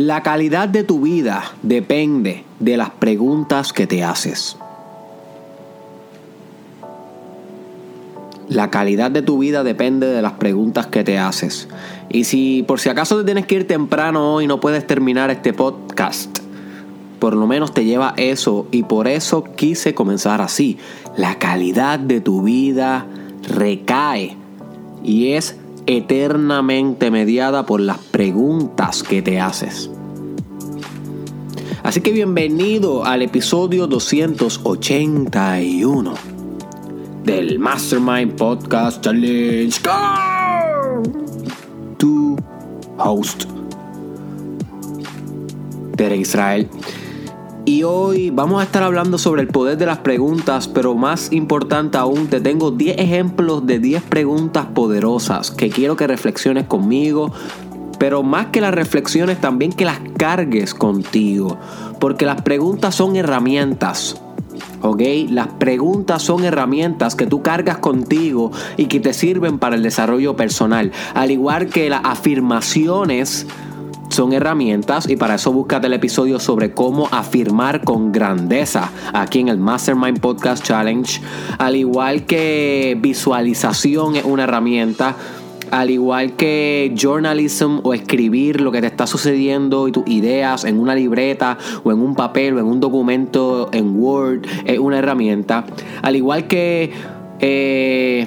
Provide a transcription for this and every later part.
La calidad de tu vida depende de las preguntas que te haces. La calidad de tu vida depende de las preguntas que te haces. Y si por si acaso te tienes que ir temprano hoy no puedes terminar este podcast, por lo menos te lleva eso y por eso quise comenzar así. La calidad de tu vida recae y es eternamente mediada por las preguntas que te haces. Así que bienvenido al episodio 281 del Mastermind Podcast Challenge. Tu host, Tere Israel. Y hoy vamos a estar hablando sobre el poder de las preguntas, pero más importante aún, te tengo 10 ejemplos de 10 preguntas poderosas que quiero que reflexiones conmigo, pero más que las reflexiones también que las cargues contigo, porque las preguntas son herramientas. ¿ok? Las preguntas son herramientas que tú cargas contigo y que te sirven para el desarrollo personal. Al igual que las afirmaciones son herramientas y para eso búscate el episodio sobre cómo afirmar con grandeza aquí en el Mastermind Podcast Challenge. Al igual que visualización es una herramienta. Al igual que journalism o escribir lo que te está sucediendo y tus ideas en una libreta o en un papel o en un documento en Word es una herramienta. Al igual que eh,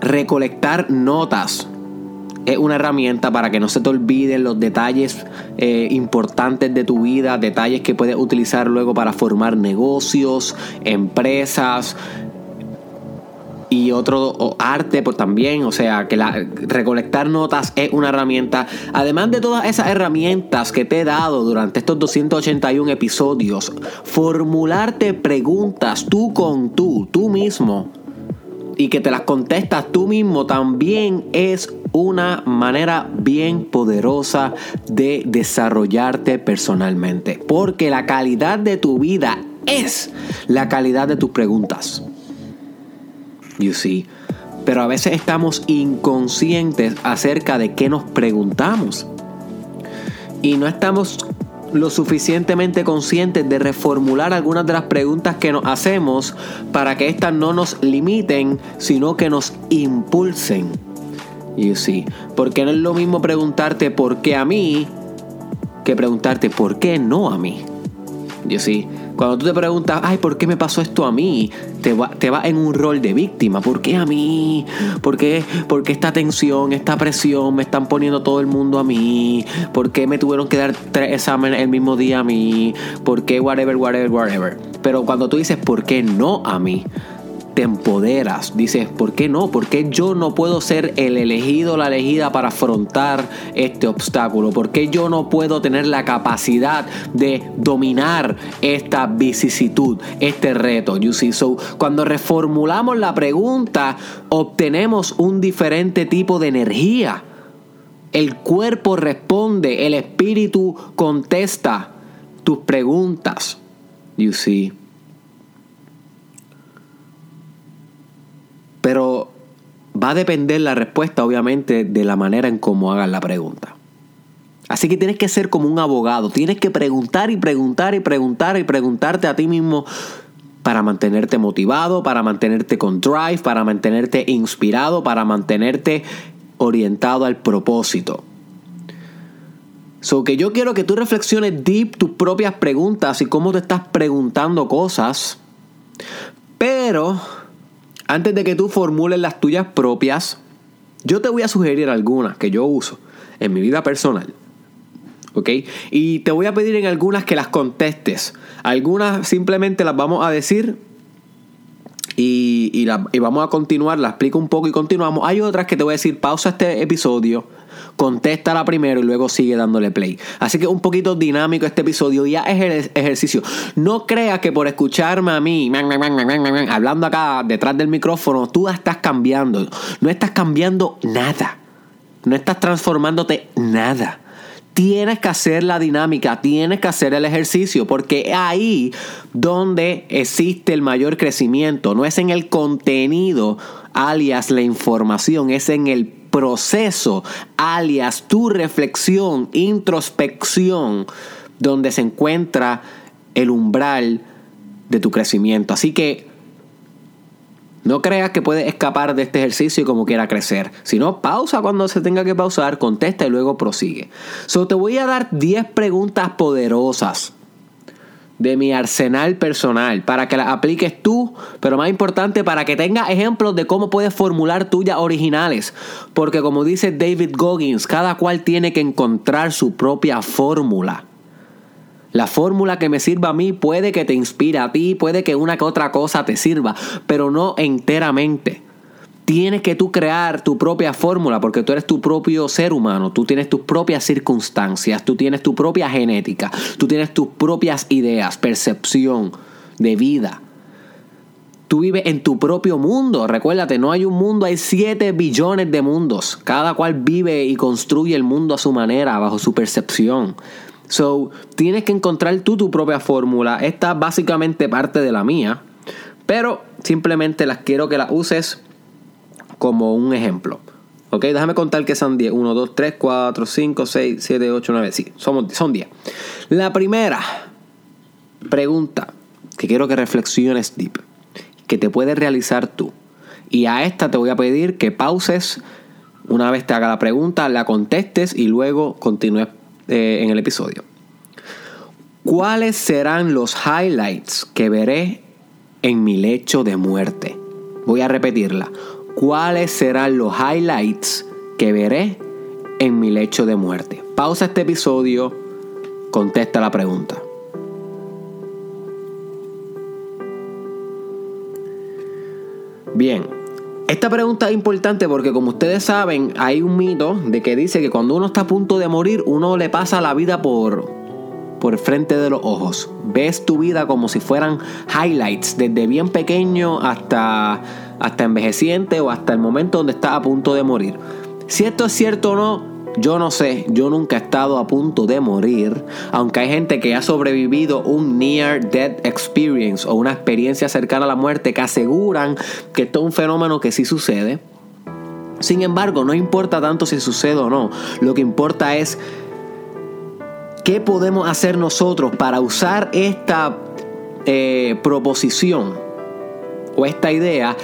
recolectar notas es una herramienta para que no se te olviden los detalles eh, importantes de tu vida, detalles que puedes utilizar luego para formar negocios, empresas y otro arte pues también, o sea, que la, recolectar notas es una herramienta. Además de todas esas herramientas que te he dado durante estos 281 episodios, formularte preguntas tú con tú, tú mismo, y que te las contestas tú mismo también es una manera bien poderosa de desarrollarte personalmente. Porque la calidad de tu vida es la calidad de tus preguntas. You see. Pero a veces estamos inconscientes acerca de qué nos preguntamos. Y no estamos lo suficientemente conscientes de reformular algunas de las preguntas que nos hacemos para que éstas no nos limiten, sino que nos impulsen. You see, porque no es lo mismo preguntarte por qué a mí que preguntarte por qué no a mí. You see, cuando tú te preguntas, ay, ¿por qué me pasó esto a mí? Te va, te en un rol de víctima. ¿Por qué a mí? ¿Por qué, ¿Por qué esta tensión, esta presión me están poniendo todo el mundo a mí? ¿Por qué me tuvieron que dar tres exámenes el mismo día a mí? ¿Por qué whatever, whatever, whatever? Pero cuando tú dices, ¿por qué no a mí? Te empoderas. Dices, ¿por qué no? ¿Por qué yo no puedo ser el elegido, la elegida para afrontar este obstáculo? ¿Por qué yo no puedo tener la capacidad de dominar esta vicisitud, este reto? You see? So, cuando reformulamos la pregunta, obtenemos un diferente tipo de energía. El cuerpo responde, el espíritu contesta tus preguntas. You see. Pero va a depender la respuesta, obviamente, de la manera en cómo hagas la pregunta. Así que tienes que ser como un abogado. Tienes que preguntar y preguntar y preguntar y preguntarte a ti mismo para mantenerte motivado, para mantenerte con drive, para mantenerte inspirado, para mantenerte orientado al propósito. So que yo quiero que tú reflexiones deep tus propias preguntas y cómo te estás preguntando cosas. Pero antes de que tú formules las tuyas propias, yo te voy a sugerir algunas que yo uso en mi vida personal. ¿Ok? Y te voy a pedir en algunas que las contestes. Algunas simplemente las vamos a decir y, y, y, vamos a continuar, la explico un poco y continuamos. Hay otras que te voy a decir, pausa este episodio, contéstala primero y luego sigue dándole play. Así que un poquito dinámico este episodio, ya es el ejercicio. No creas que por escucharme a mí, hablando acá detrás del micrófono, tú estás cambiando. No estás cambiando nada. No estás transformándote nada tienes que hacer la dinámica, tienes que hacer el ejercicio, porque ahí donde existe el mayor crecimiento, no es en el contenido, alias la información, es en el proceso, alias tu reflexión, introspección, donde se encuentra el umbral de tu crecimiento. Así que no creas que puedes escapar de este ejercicio y como quiera crecer. Si no, pausa cuando se tenga que pausar, contesta y luego prosigue. So, te voy a dar 10 preguntas poderosas de mi arsenal personal para que las apliques tú, pero más importante para que tengas ejemplos de cómo puedes formular tuyas originales. Porque como dice David Goggins, cada cual tiene que encontrar su propia fórmula. La fórmula que me sirva a mí puede que te inspire a ti, puede que una que otra cosa te sirva, pero no enteramente. Tienes que tú crear tu propia fórmula porque tú eres tu propio ser humano, tú tienes tus propias circunstancias, tú tienes tu propia genética, tú tienes tus propias ideas, percepción de vida. Tú vives en tu propio mundo. Recuérdate, no hay un mundo, hay 7 billones de mundos. Cada cual vive y construye el mundo a su manera, bajo su percepción. So, tienes que encontrar tú tu propia fórmula. Esta es básicamente parte de la mía, pero simplemente las quiero que las uses como un ejemplo. Ok, déjame contar que son 10. 1, 2, 3, 4, 5, 6, 7, 8, 9. Sí, son, son 10. La primera pregunta que quiero que reflexiones deep, que te puedes realizar tú. Y a esta te voy a pedir que pauses una vez te haga la pregunta, la contestes y luego continúes eh, en el episodio. ¿Cuáles serán los highlights que veré en mi lecho de muerte? Voy a repetirla. ¿Cuáles serán los highlights que veré en mi lecho de muerte? Pausa este episodio, contesta la pregunta. Bien, esta pregunta es importante porque como ustedes saben, hay un mito de que dice que cuando uno está a punto de morir, uno le pasa la vida por por frente de los ojos. Ves tu vida como si fueran highlights, desde bien pequeño hasta, hasta envejeciente o hasta el momento donde estás a punto de morir. Si esto es cierto o no, yo no sé, yo nunca he estado a punto de morir, aunque hay gente que ha sobrevivido un near death experience o una experiencia cercana a la muerte que aseguran que esto es un fenómeno que sí sucede. Sin embargo, no importa tanto si sucede o no, lo que importa es qué podemos hacer nosotros para usar esta eh, proposición o esta idea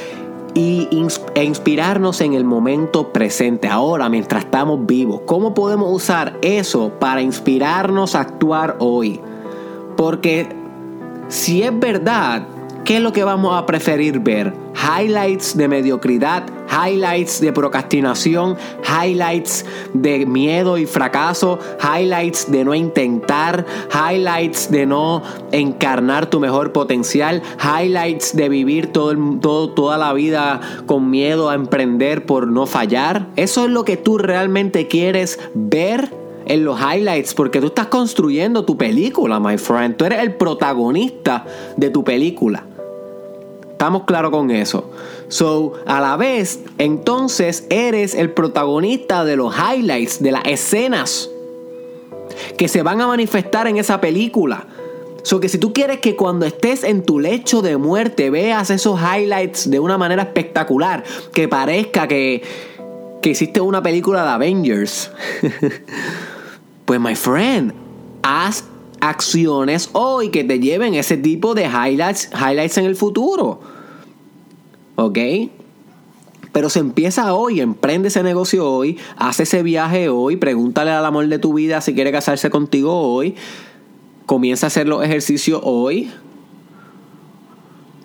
y e inspirarnos en el momento presente, ahora mientras estamos vivos. ¿Cómo podemos usar eso para inspirarnos a actuar hoy? Porque si es verdad, ¿qué es lo que vamos a preferir ver? Highlights de mediocridad, highlights de procrastinación, highlights de miedo y fracaso, highlights de no intentar, highlights de no encarnar tu mejor potencial, highlights de vivir todo, todo, toda la vida con miedo a emprender por no fallar. Eso es lo que tú realmente quieres ver en los highlights porque tú estás construyendo tu película, my friend. Tú eres el protagonista de tu película. Estamos claros con eso. So, a la vez, entonces eres el protagonista de los highlights, de las escenas que se van a manifestar en esa película. So que si tú quieres que cuando estés en tu lecho de muerte veas esos highlights de una manera espectacular, que parezca que, que hiciste una película de Avengers, pues my friend, haz acciones hoy que te lleven ese tipo de highlights, highlights en el futuro. ¿Ok? Pero se empieza hoy, emprende ese negocio hoy, hace ese viaje hoy, pregúntale al amor de tu vida si quiere casarse contigo hoy, comienza a hacer los ejercicios hoy,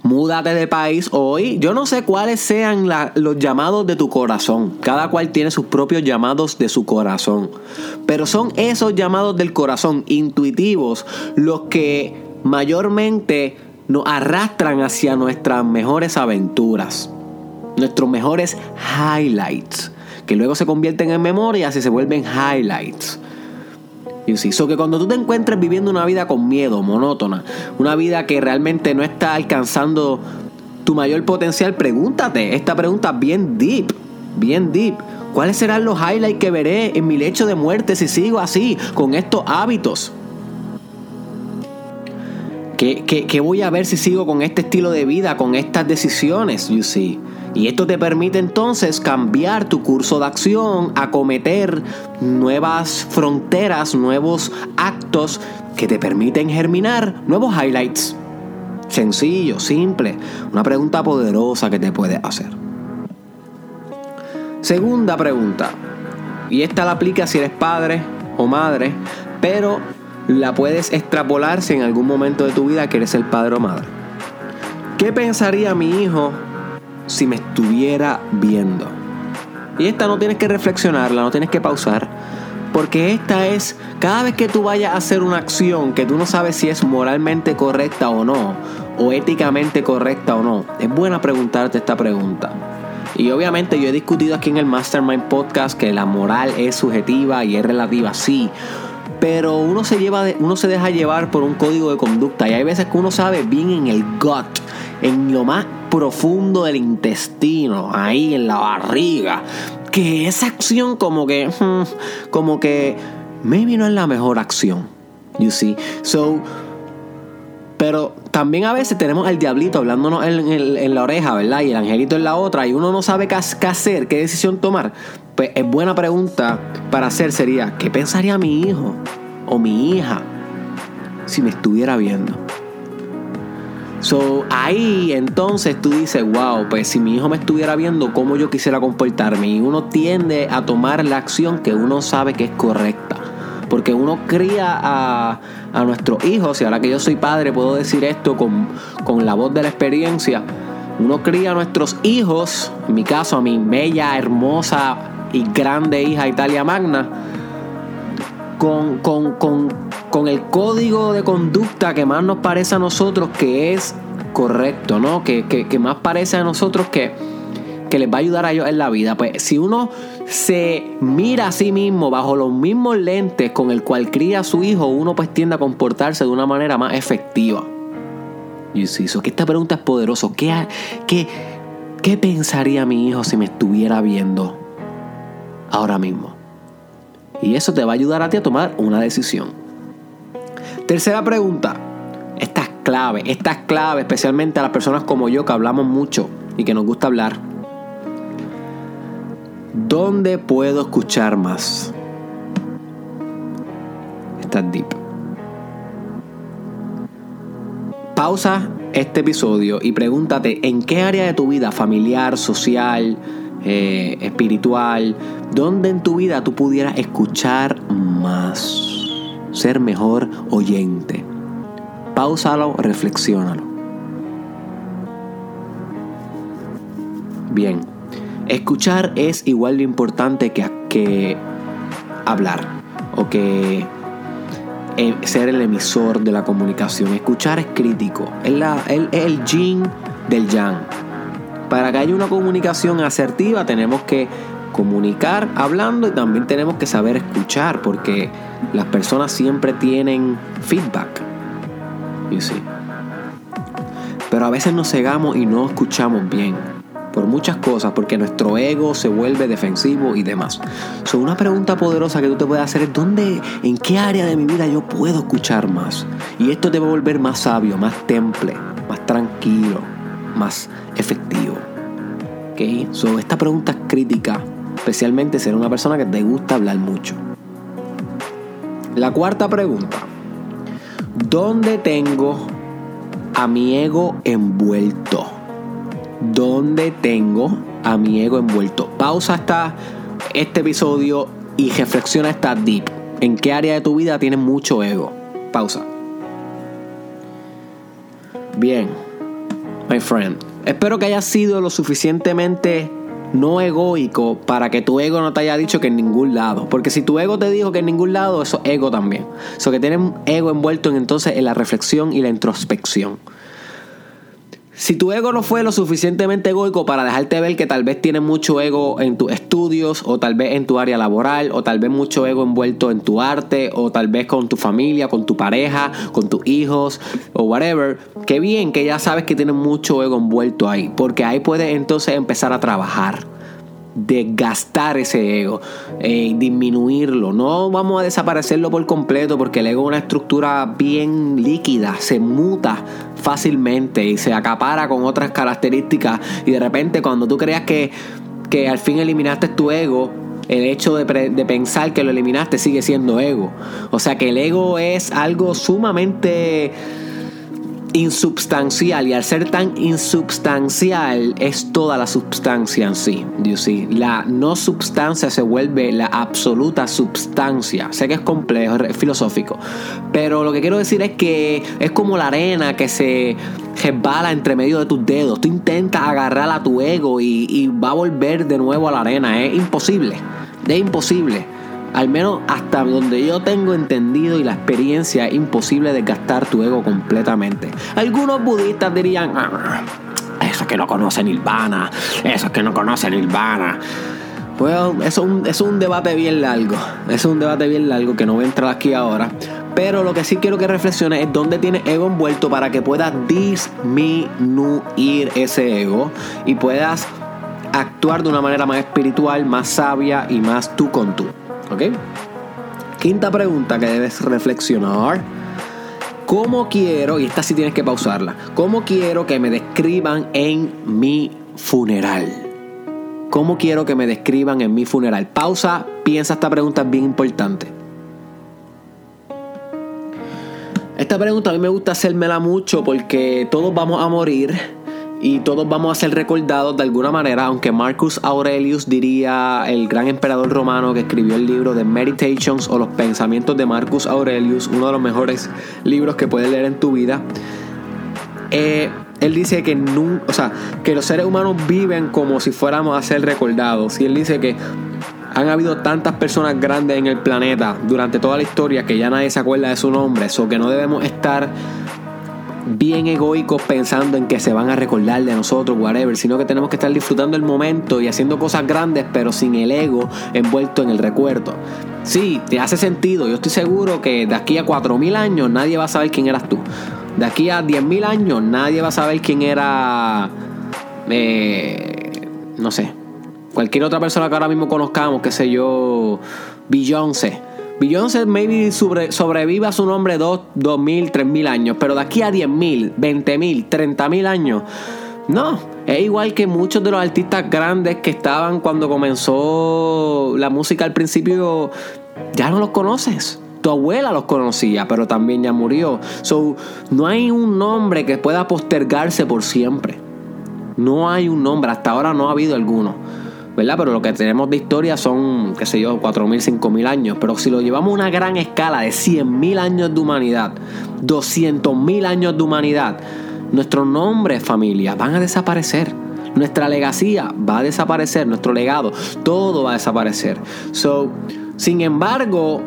múdate de país hoy. Yo no sé cuáles sean los llamados de tu corazón. Cada cual tiene sus propios llamados de su corazón. Pero son esos llamados del corazón intuitivos los que mayormente nos arrastran hacia nuestras mejores aventuras, nuestros mejores highlights, que luego se convierten en memorias y se vuelven highlights. Y sí, so que cuando tú te encuentres viviendo una vida con miedo, monótona, una vida que realmente no está alcanzando tu mayor potencial, pregúntate esta pregunta bien deep, bien deep. ¿Cuáles serán los highlights que veré en mi lecho de muerte si sigo así, con estos hábitos? ¿Qué, voy a ver si sigo con este estilo de vida, con estas decisiones, you see? Y esto te permite entonces cambiar tu curso de acción, acometer nuevas fronteras, nuevos actos que te permiten germinar nuevos highlights. Sencillo, simple, una pregunta poderosa que te puedes hacer. Segunda pregunta, y esta la aplica si eres padre o madre, pero la puedes extrapolar si en algún momento de tu vida quieres ser padre o madre. ¿Qué pensaría mi hijo si me estuviera viendo? Y esta no tienes que reflexionarla, no tienes que pausar, porque esta es, cada vez que tú vayas a hacer una acción que tú no sabes si es moralmente correcta o no, o éticamente correcta o no, es buena preguntarte esta pregunta. Y obviamente yo he discutido aquí en el Mastermind Podcast que la moral es subjetiva y es relativa, sí. Pero uno se, lleva uno se deja llevar por un código de conducta y hay veces que uno sabe bien en el gut, en lo más profundo del intestino, ahí en la barriga, que esa acción como que, hmm, como que, maybe no es la mejor acción. You see? So, pero también a veces tenemos al diablito hablándonos en, la oreja, ¿verdad? Y el angelito en la otra, y uno no sabe qué, hacer, qué decisión tomar. Pues es buena pregunta para hacer sería, ¿qué pensaría mi hijo o mi hija si me estuviera viendo? So, ahí entonces tú dices, wow, pues si mi hijo me estuviera viendo, ¿cómo yo quisiera comportarme? Y uno tiende a tomar la acción que uno sabe que es correcta. Porque uno cría a, a nuestros hijos, y ahora que yo soy padre puedo decir esto con, con la voz de la experiencia, uno cría a nuestros hijos, en mi caso a mi bella, hermosa y grande hija Italia Magna, con, con, con, con, el código de conducta que más nos parece a nosotros que es correcto, ¿no? Que, que, que más parece a nosotros que, que les va a ayudar a ellos en la vida. Pues si uno se mira a sí mismo bajo los mismos lentes con el cual cría a su hijo, uno pues tiende a comportarse de una manera más efectiva. Y eso, que esta pregunta es poderosa. ¿Qué, qué, ¿Qué pensaría mi hijo si me estuviera viendo ahora mismo? Y eso te va a ayudar a ti a tomar una decisión. Tercera pregunta. Esta es clave, esta es clave especialmente a las personas como yo que hablamos mucho y que nos gusta hablar. ¿Dónde puedo escuchar más? Está deep. Pausa este episodio y pregúntate en qué área de tu vida, familiar, social, eh, espiritual, dónde en tu vida tú pudieras escuchar más, ser mejor oyente. Pausalo, reflexiónalo. Bien. Escuchar es igual de importante que, que hablar o que eh, ser el emisor de la comunicación. Escuchar es crítico, es, la, el yin del yang. Para que haya una comunicación asertiva tenemos que comunicar hablando y también tenemos que saber escuchar porque las personas siempre tienen feedback. Pero a veces nos cegamos y no escuchamos bien por muchas cosas, porque nuestro ego se vuelve defensivo y demás. So, una pregunta poderosa que tú te puedes hacer es ¿dónde, en qué área de mi vida yo puedo escuchar más? Y esto te va a volver más sabio, más temple, más tranquilo, más efectivo. ¿Ok? So, esta pregunta es crítica, especialmente ser una persona que te gusta hablar mucho. La cuarta pregunta. ¿Dónde tengo a mi ego envuelto? ¿Dónde tengo a mi ego envuelto. Pausa hasta este episodio y reflexiona esta deep. ¿En qué área de tu vida tienes mucho ego? Pausa. Bien, my friend. Espero que haya sido lo suficientemente no egoico para que tu ego no te haya dicho que en ningún lado. Porque si tu ego te dijo que en ningún lado, eso es ego también. Eso que tienes ego envuelto en, entonces en la reflexión y la introspección. Si tu ego no fue lo suficientemente egoico para dejarte ver que tal vez tienes mucho ego en tus estudios, o tal vez en tu área laboral, o tal vez mucho ego envuelto en tu arte, o tal vez con tu familia, con tu pareja, con tus hijos, o whatever, qué bien que ya sabes que tienes mucho ego envuelto ahí, porque ahí puedes entonces empezar a trabajar. Desgastar ese ego, eh, disminuirlo. No vamos a desaparecerlo por completo porque el ego es una estructura bien líquida, se muta fácilmente y se acapara con otras características. Y de repente cuando tú creas que, que al fin eliminaste tu ego, el hecho de, de, pensar que lo eliminaste sigue siendo ego. O sea que el ego es algo sumamente insubstancial y al ser tan insubstancial es toda la substancia en sí. You see? La no substancia se vuelve la absoluta substancia. Sé que es complejo, es filosófico, pero lo que quiero decir es que es como la arena que se resbala entre medio de tus dedos. Tú intentas agarrar a tu ego y va a volver de nuevo a la arena. Es imposible. Es imposible. Al menos hasta donde yo tengo entendido y la experiencia es imposible desgastar tu ego completamente. Algunos budistas dirían, ah, eso es que no conocen Nirvana, eso es que no conocen Nirvana. Bueno, eso es, un, debate bien largo. Es un debate bien largo que no voy a entrar aquí ahora. Pero lo que sí quiero que reflexiones es dónde tienes ego envuelto para que puedas disminuir ese ego y puedas actuar de una manera más espiritual, más sabia y más tú con tú. ¿Ok? Quinta pregunta que debes reflexionar. ¿Cómo quiero, y esta sí tienes que pausarla, cómo quiero que me describan en mi funeral? ¿Cómo quiero que me describan en mi funeral? Pausa, piensa esta pregunta es bien importante. Esta pregunta a mí me gusta hacérmela mucho porque todos vamos a morir y todos vamos a ser recordados de alguna manera, aunque Marcus Aurelius diría, el gran emperador romano que escribió el libro de Meditations o los pensamientos de Marcus Aurelius, uno de los mejores libros que puedes leer en tu vida. Eh, él dice que, o sea, que los seres humanos viven como si fuéramos a ser recordados. Y él dice que han habido tantas personas grandes en el planeta durante toda la historia que ya nadie se acuerda de su nombre, o que no debemos estar bien egoicos pensando en que se van a recordar de nosotros, whatever, sino que tenemos que estar disfrutando el momento y haciendo cosas grandes, pero sin el ego envuelto en el recuerdo. Sí, te hace sentido. Yo estoy seguro que de aquí a 4.000 años nadie va a saber quién eras tú. De aquí a 10.000 años nadie va a saber quién era, eh, no sé, cualquier otra persona que ahora mismo conozcamos, qué sé yo, Beyoncé Beyoncé maybe sobreviva su nombre 2, 2000, 3000 años, pero de aquí a 10.000, 20.000, 30.000 años, no. Es igual que muchos de los artistas grandes que estaban cuando comenzó la música al principio, ya no los conoces. Tu abuela los conocía, pero también ya murió. So, no hay un nombre que pueda postergarse por siempre. No hay un nombre, hasta ahora no ha habido alguno. ¿verdad? Pero lo que tenemos de historia son, qué sé yo, 4.000, 5.000 años. Pero si lo llevamos a una gran escala de 100.000 años de humanidad, 200.000 años de humanidad, nuestros nombres, familia, van a desaparecer. Nuestra legacía va a desaparecer, nuestro legado, todo va a desaparecer. So, sin embargo,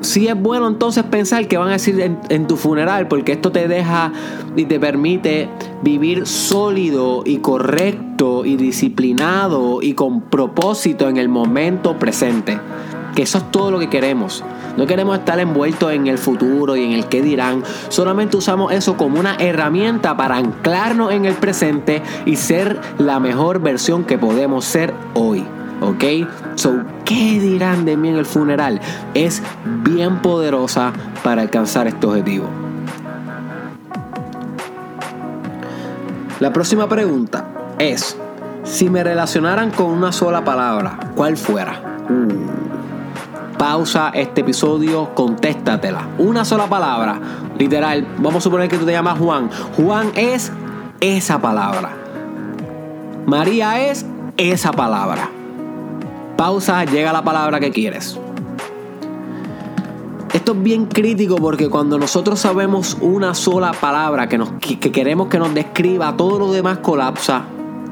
sí es bueno entonces pensar que van a decir en, tu funeral, porque esto te deja y te permite vivir sólido y correcto y disciplinado y con propósito en el momento presente. Que eso es todo lo que queremos. No queremos estar envueltos en el futuro y en el qué dirán. Solamente usamos eso como una herramienta para anclarnos en el presente y ser la mejor versión que podemos ser hoy. ¿Ok? So, ¿qué dirán de mí en el funeral? Es bien poderosa para alcanzar este objetivo. La próxima pregunta es, si me relacionaran con una sola palabra, ¿cuál fuera? Uh. Pausa este episodio, contéstatela. Una sola palabra, literal. Vamos a suponer que tú te llamas Juan. Juan es esa palabra. María es esa palabra pausa, llega la palabra que quieres. Esto es bien crítico porque cuando nosotros sabemos una sola palabra que, que queremos que nos describa, todo lo demás colapsa.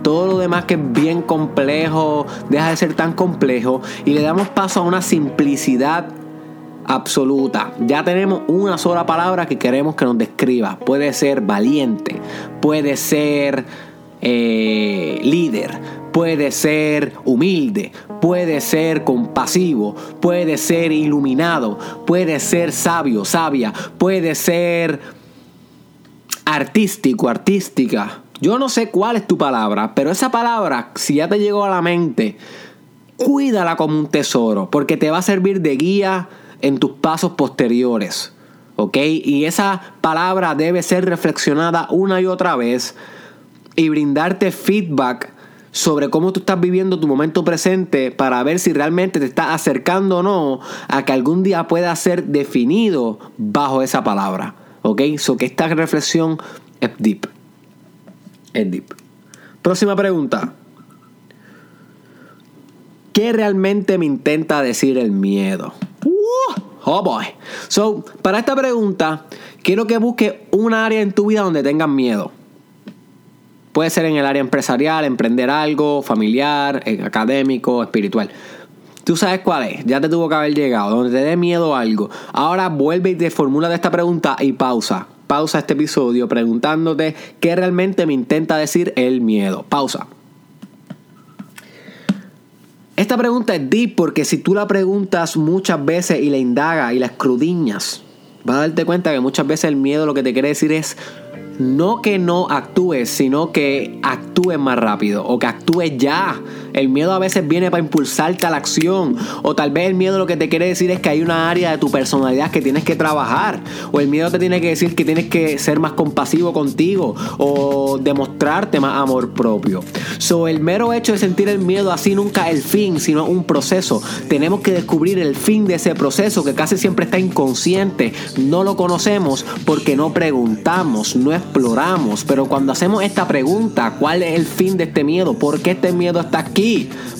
Todo lo demás que es bien complejo deja de ser tan complejo y le damos paso a una simplicidad absoluta. Ya tenemos una sola palabra que queremos que nos describa. Puede ser valiente, puede ser eh, líder, puede ser humilde, puede ser compasivo, puede ser iluminado, puede ser sabio, sabia, puede ser artístico, artística. Yo no sé cuál es tu palabra, pero esa palabra, si ya te llegó a la mente, cuídala como un tesoro, porque te va a servir de guía en tus pasos posteriores. ¿Ok? Y esa palabra debe ser reflexionada una y otra vez y brindarte feedback sobre cómo tú estás viviendo tu momento presente para ver si realmente te estás acercando o no a que algún día pueda ser definido bajo esa palabra. ¿Ok? So que esta reflexión es deep. Es deep. Próxima pregunta. ¿Qué realmente me intenta decir el miedo? Uh, oh boy. So, para esta pregunta, quiero que busques un área en tu vida donde tengas miedo. Puede ser en el área empresarial, emprender algo, familiar, eh, académico, espiritual. Tú sabes cuál es, ya te tuvo que haber llegado, donde te dé miedo algo. Ahora vuelve y te formula de esta pregunta y pausa. Pausa este episodio preguntándote qué realmente me intenta decir el miedo. Pausa. Esta pregunta es deep porque si tú la preguntas muchas veces y la indagas y la escrudiñas, vas a darte cuenta que muchas veces el miedo lo que te quiere decir es no que no actúes, sino que actúes más rápido o que actúes ya. El miedo a veces viene para impulsarte a la acción. O tal vez el miedo lo que te quiere decir es que hay una área de tu personalidad que tienes que trabajar. O el miedo te tiene que decir que tienes que ser más compasivo contigo. O demostrarte más amor propio. So, el mero hecho de sentir el miedo así nunca es el fin, sino un proceso. Tenemos que descubrir el fin de ese proceso que casi siempre está inconsciente. No lo conocemos porque no preguntamos, no exploramos. Pero cuando hacemos esta pregunta, ¿cuál es el fin de este miedo? ¿Por qué este miedo está aquí,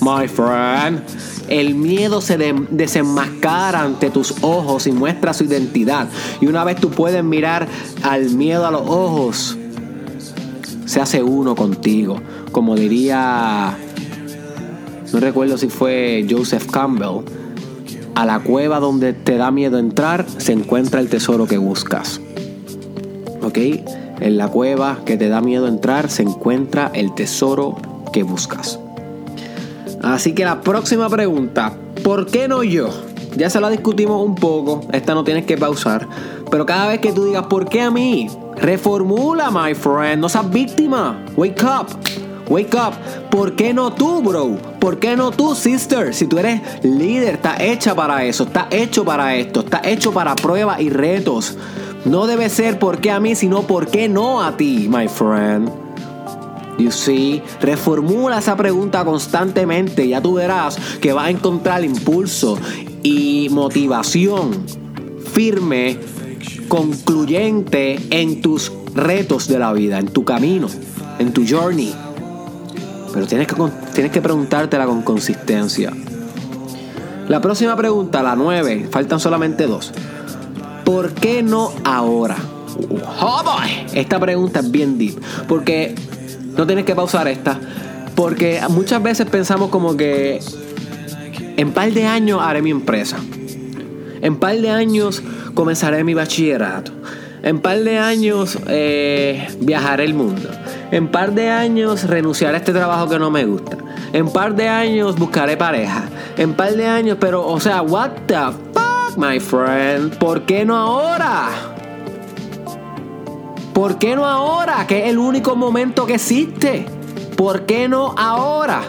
my friend? El miedo se desenmascara ante tus ojos y muestra su identidad. Y una vez tú puedes mirar al miedo a los ojos, se hace uno contigo. Como diría, no recuerdo si fue Joseph Campbell, a la cueva donde te da miedo entrar se encuentra el tesoro que buscas. ¿Ok? En la cueva que te da miedo entrar se encuentra el tesoro que buscas. Así que la próxima pregunta, ¿por qué no yo? Ya se la discutimos un poco, esta no tienes que pausar, pero cada vez que tú digas ¿por qué a mí? Reformula, my friend, no seas víctima. Wake up. Wake up. ¿Por qué no tú, bro? ¿Por qué no tú, sister? Si tú eres líder, está hecha para eso, está hecho para esto, está hecho para pruebas y retos. No debe ser por qué a mí, sino por qué no a ti, my friend. You see, reformula esa pregunta constantemente. Ya tú verás que vas a encontrar impulso y motivación firme, concluyente en tus retos de la vida, en tu camino, en tu journey. Pero tienes que, tienes que preguntártela con consistencia. La próxima pregunta, la 9, faltan solamente dos. ¿Por qué no ahora? Oh Esta pregunta es bien deep. Porque no tienes que pausar esta. Porque muchas veces pensamos como que en par de años haré mi empresa. En par de años comenzaré mi bachillerato. En par de años eh, viajaré el mundo. En par de años renunciaré a este trabajo que no me gusta. En par de años buscaré pareja. En par de años, pero, o sea, what the fuck, my friend? ¿Por qué no ahora? ¿Por qué no ahora? Que es el único momento que existe. ¿Por qué no ahora?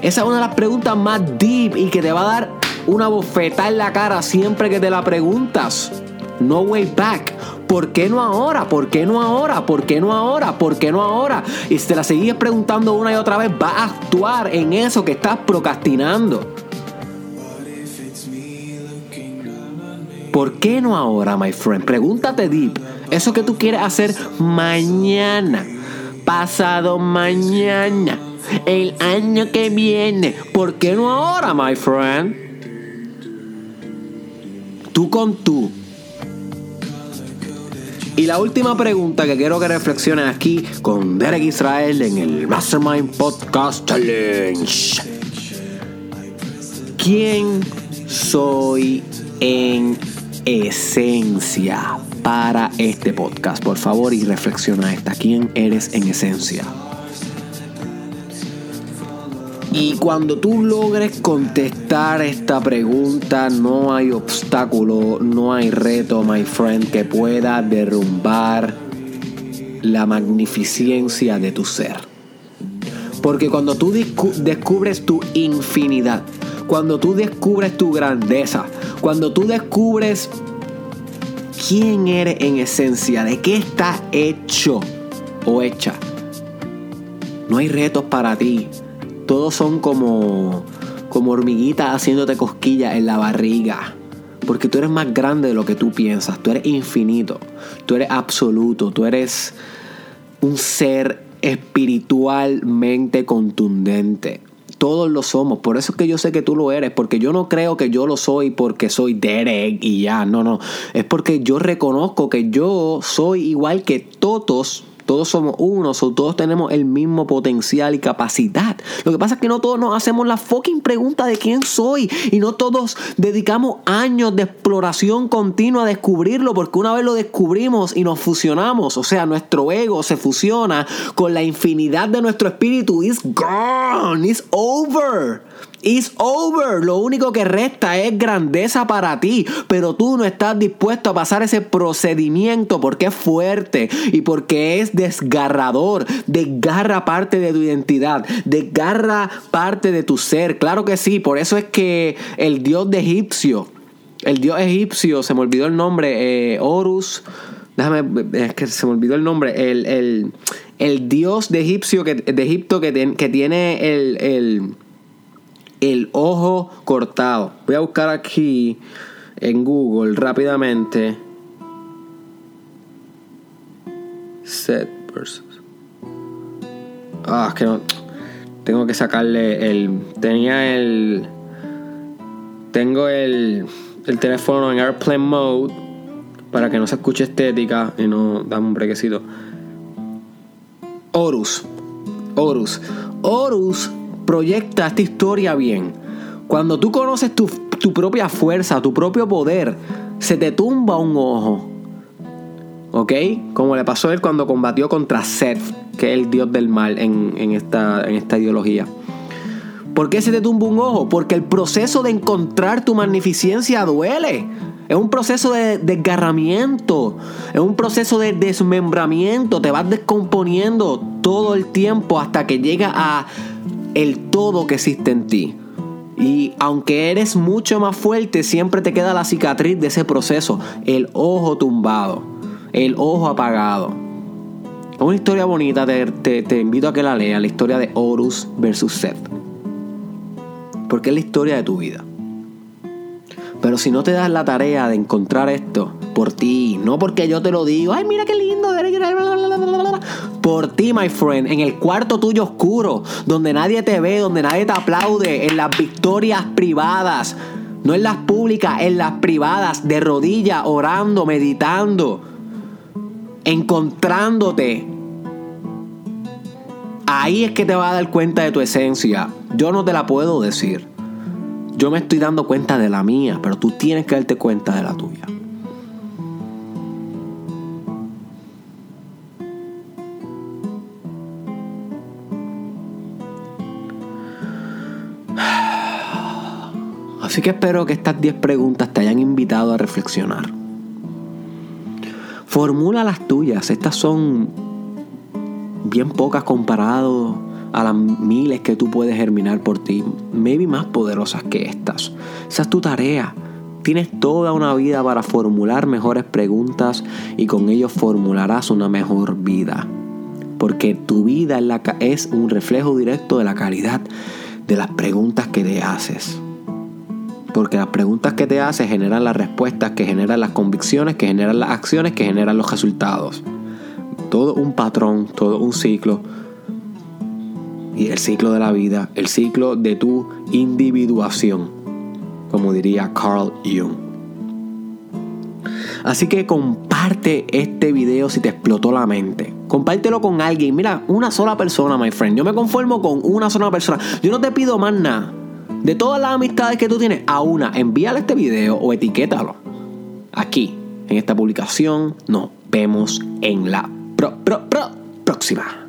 Esa es una de las preguntas más deep y que te va a dar una bofetada en la cara siempre que te la preguntas. No way back. ¿Por qué no ahora? ¿Por qué no ahora? ¿Por qué no ahora? ¿Por qué no ahora? Y si te la sigues preguntando una y otra vez, va a actuar en eso que estás procrastinando. ¿Por qué no ahora, my friend? Pregúntate deep. Eso que tú quieres hacer mañana, pasado mañana, el año que viene. ¿Por qué no ahora, my friend? Tú con tú. Y la última pregunta que quiero que reflexiones aquí con Derek Israel en el Mastermind Podcast Challenge. ¿Quién soy en esencia para este podcast? Por favor, y reflexiona esta. ¿Quién eres en esencia? Y cuando tú logres contestar esta pregunta, no hay obstáculo, no hay reto, my friend, que pueda derrumbar la magnificencia de tu ser. Porque cuando tú descubres tu infinidad, cuando tú descubres tu grandeza, cuando tú descubres quién eres en esencia, de qué estás hecho o hecha, no hay retos para ti. Todos son como, como hormiguitas haciéndote cosquillas en la barriga. Porque tú eres más grande de lo que tú piensas. Tú eres infinito. Tú eres absoluto. Tú eres un ser espiritualmente contundente. Todos lo somos. Por eso es que yo sé que tú lo eres. Porque yo no creo que yo lo soy porque soy Derek y ya. No, no. Es porque yo reconozco que yo soy igual que todos todos somos uno, todos tenemos el mismo potencial y capacidad. Lo que pasa es que no todos nos hacemos la fucking pregunta de quién soy y no todos dedicamos años de exploración continua a descubrirlo porque una vez lo descubrimos y nos fusionamos, o sea, nuestro ego se fusiona con la infinidad de nuestro espíritu. It's gone, it's over. It's over. Lo único que resta es grandeza para ti. Pero tú no estás dispuesto a pasar ese procedimiento porque es fuerte y porque es desgarrador. Desgarra parte de tu identidad. Desgarra parte de tu ser. Claro que sí. Por eso es que el dios de egipcio, el dios egipcio, se me olvidó el nombre, eh, Horus. Déjame, es que se me olvidó el nombre. El, el, dios de, egipcio que, de Egipto que, que tiene el el ojo cortado. Voy a buscar aquí en Google rápidamente. Set versus. Ah, es que no. Tengo que sacarle el. Tenía el. Tengo el. El teléfono en airplane mode. Para que no se escuche estética. Y no. Dame un brequecito. Horus. Horus. Horus proyecta esta historia bien. Cuando tú conoces tu, propia fuerza, tu propio poder, se te tumba un ojo. ¿Ok? Como le pasó a él cuando combatió contra Seth, que es el dios del mal en, esta, en esta ideología. ¿Por qué se te tumba un ojo? Porque el proceso de encontrar tu magnificencia duele. Es un proceso de desgarramiento, es un proceso de desmembramiento, te vas descomponiendo todo el tiempo hasta que llega a el todo que existe en ti. Y aunque eres mucho más fuerte, siempre te queda la cicatriz de ese proceso, el ojo tumbado, el ojo apagado. Es una historia bonita, te, te, invito a que la leas, la historia de Horus versus Seth. Porque es la historia de tu vida. Pero si no te das la tarea de encontrar esto por ti, no porque yo te lo digo, ay, mira qué lindo, por ti, my friend, en el cuarto tuyo oscuro, donde nadie te ve, donde nadie te aplaude, en las victorias privadas, no en las públicas, en las privadas, de rodillas, orando, meditando, encontrándote. Ahí es que te vas a dar cuenta de tu esencia. Yo no te la puedo decir. Yo me estoy dando cuenta de la mía, pero tú tienes que darte cuenta de la tuya. Así que espero que estas 10 preguntas te hayan invitado a reflexionar. Formula las tuyas. Estas son bien pocas comparado a las miles que tú puedes germinar por ti, maybe más poderosas que estas. Esa es tu tarea. Tienes toda una vida para formular mejores preguntas y con ello formularás una mejor vida. Porque tu vida es un reflejo directo de la calidad de las preguntas que te haces. Porque las preguntas que te haces generan las respuestas, que generan las convicciones, que generan las acciones, que generan los resultados. Todo un patrón, todo un ciclo y el ciclo de la vida, el ciclo de tu individuación, como diría Carl Jung. Así que comparte este video si te explotó la mente. Compártelo con alguien. Mira, una sola persona, my friend. Yo me conformo con una sola persona. Yo no te pido más nada. De todas las amistades que tú tienes, a una, envíale este video o etiquétalo. Aquí, en esta publicación, nos vemos en la próxima.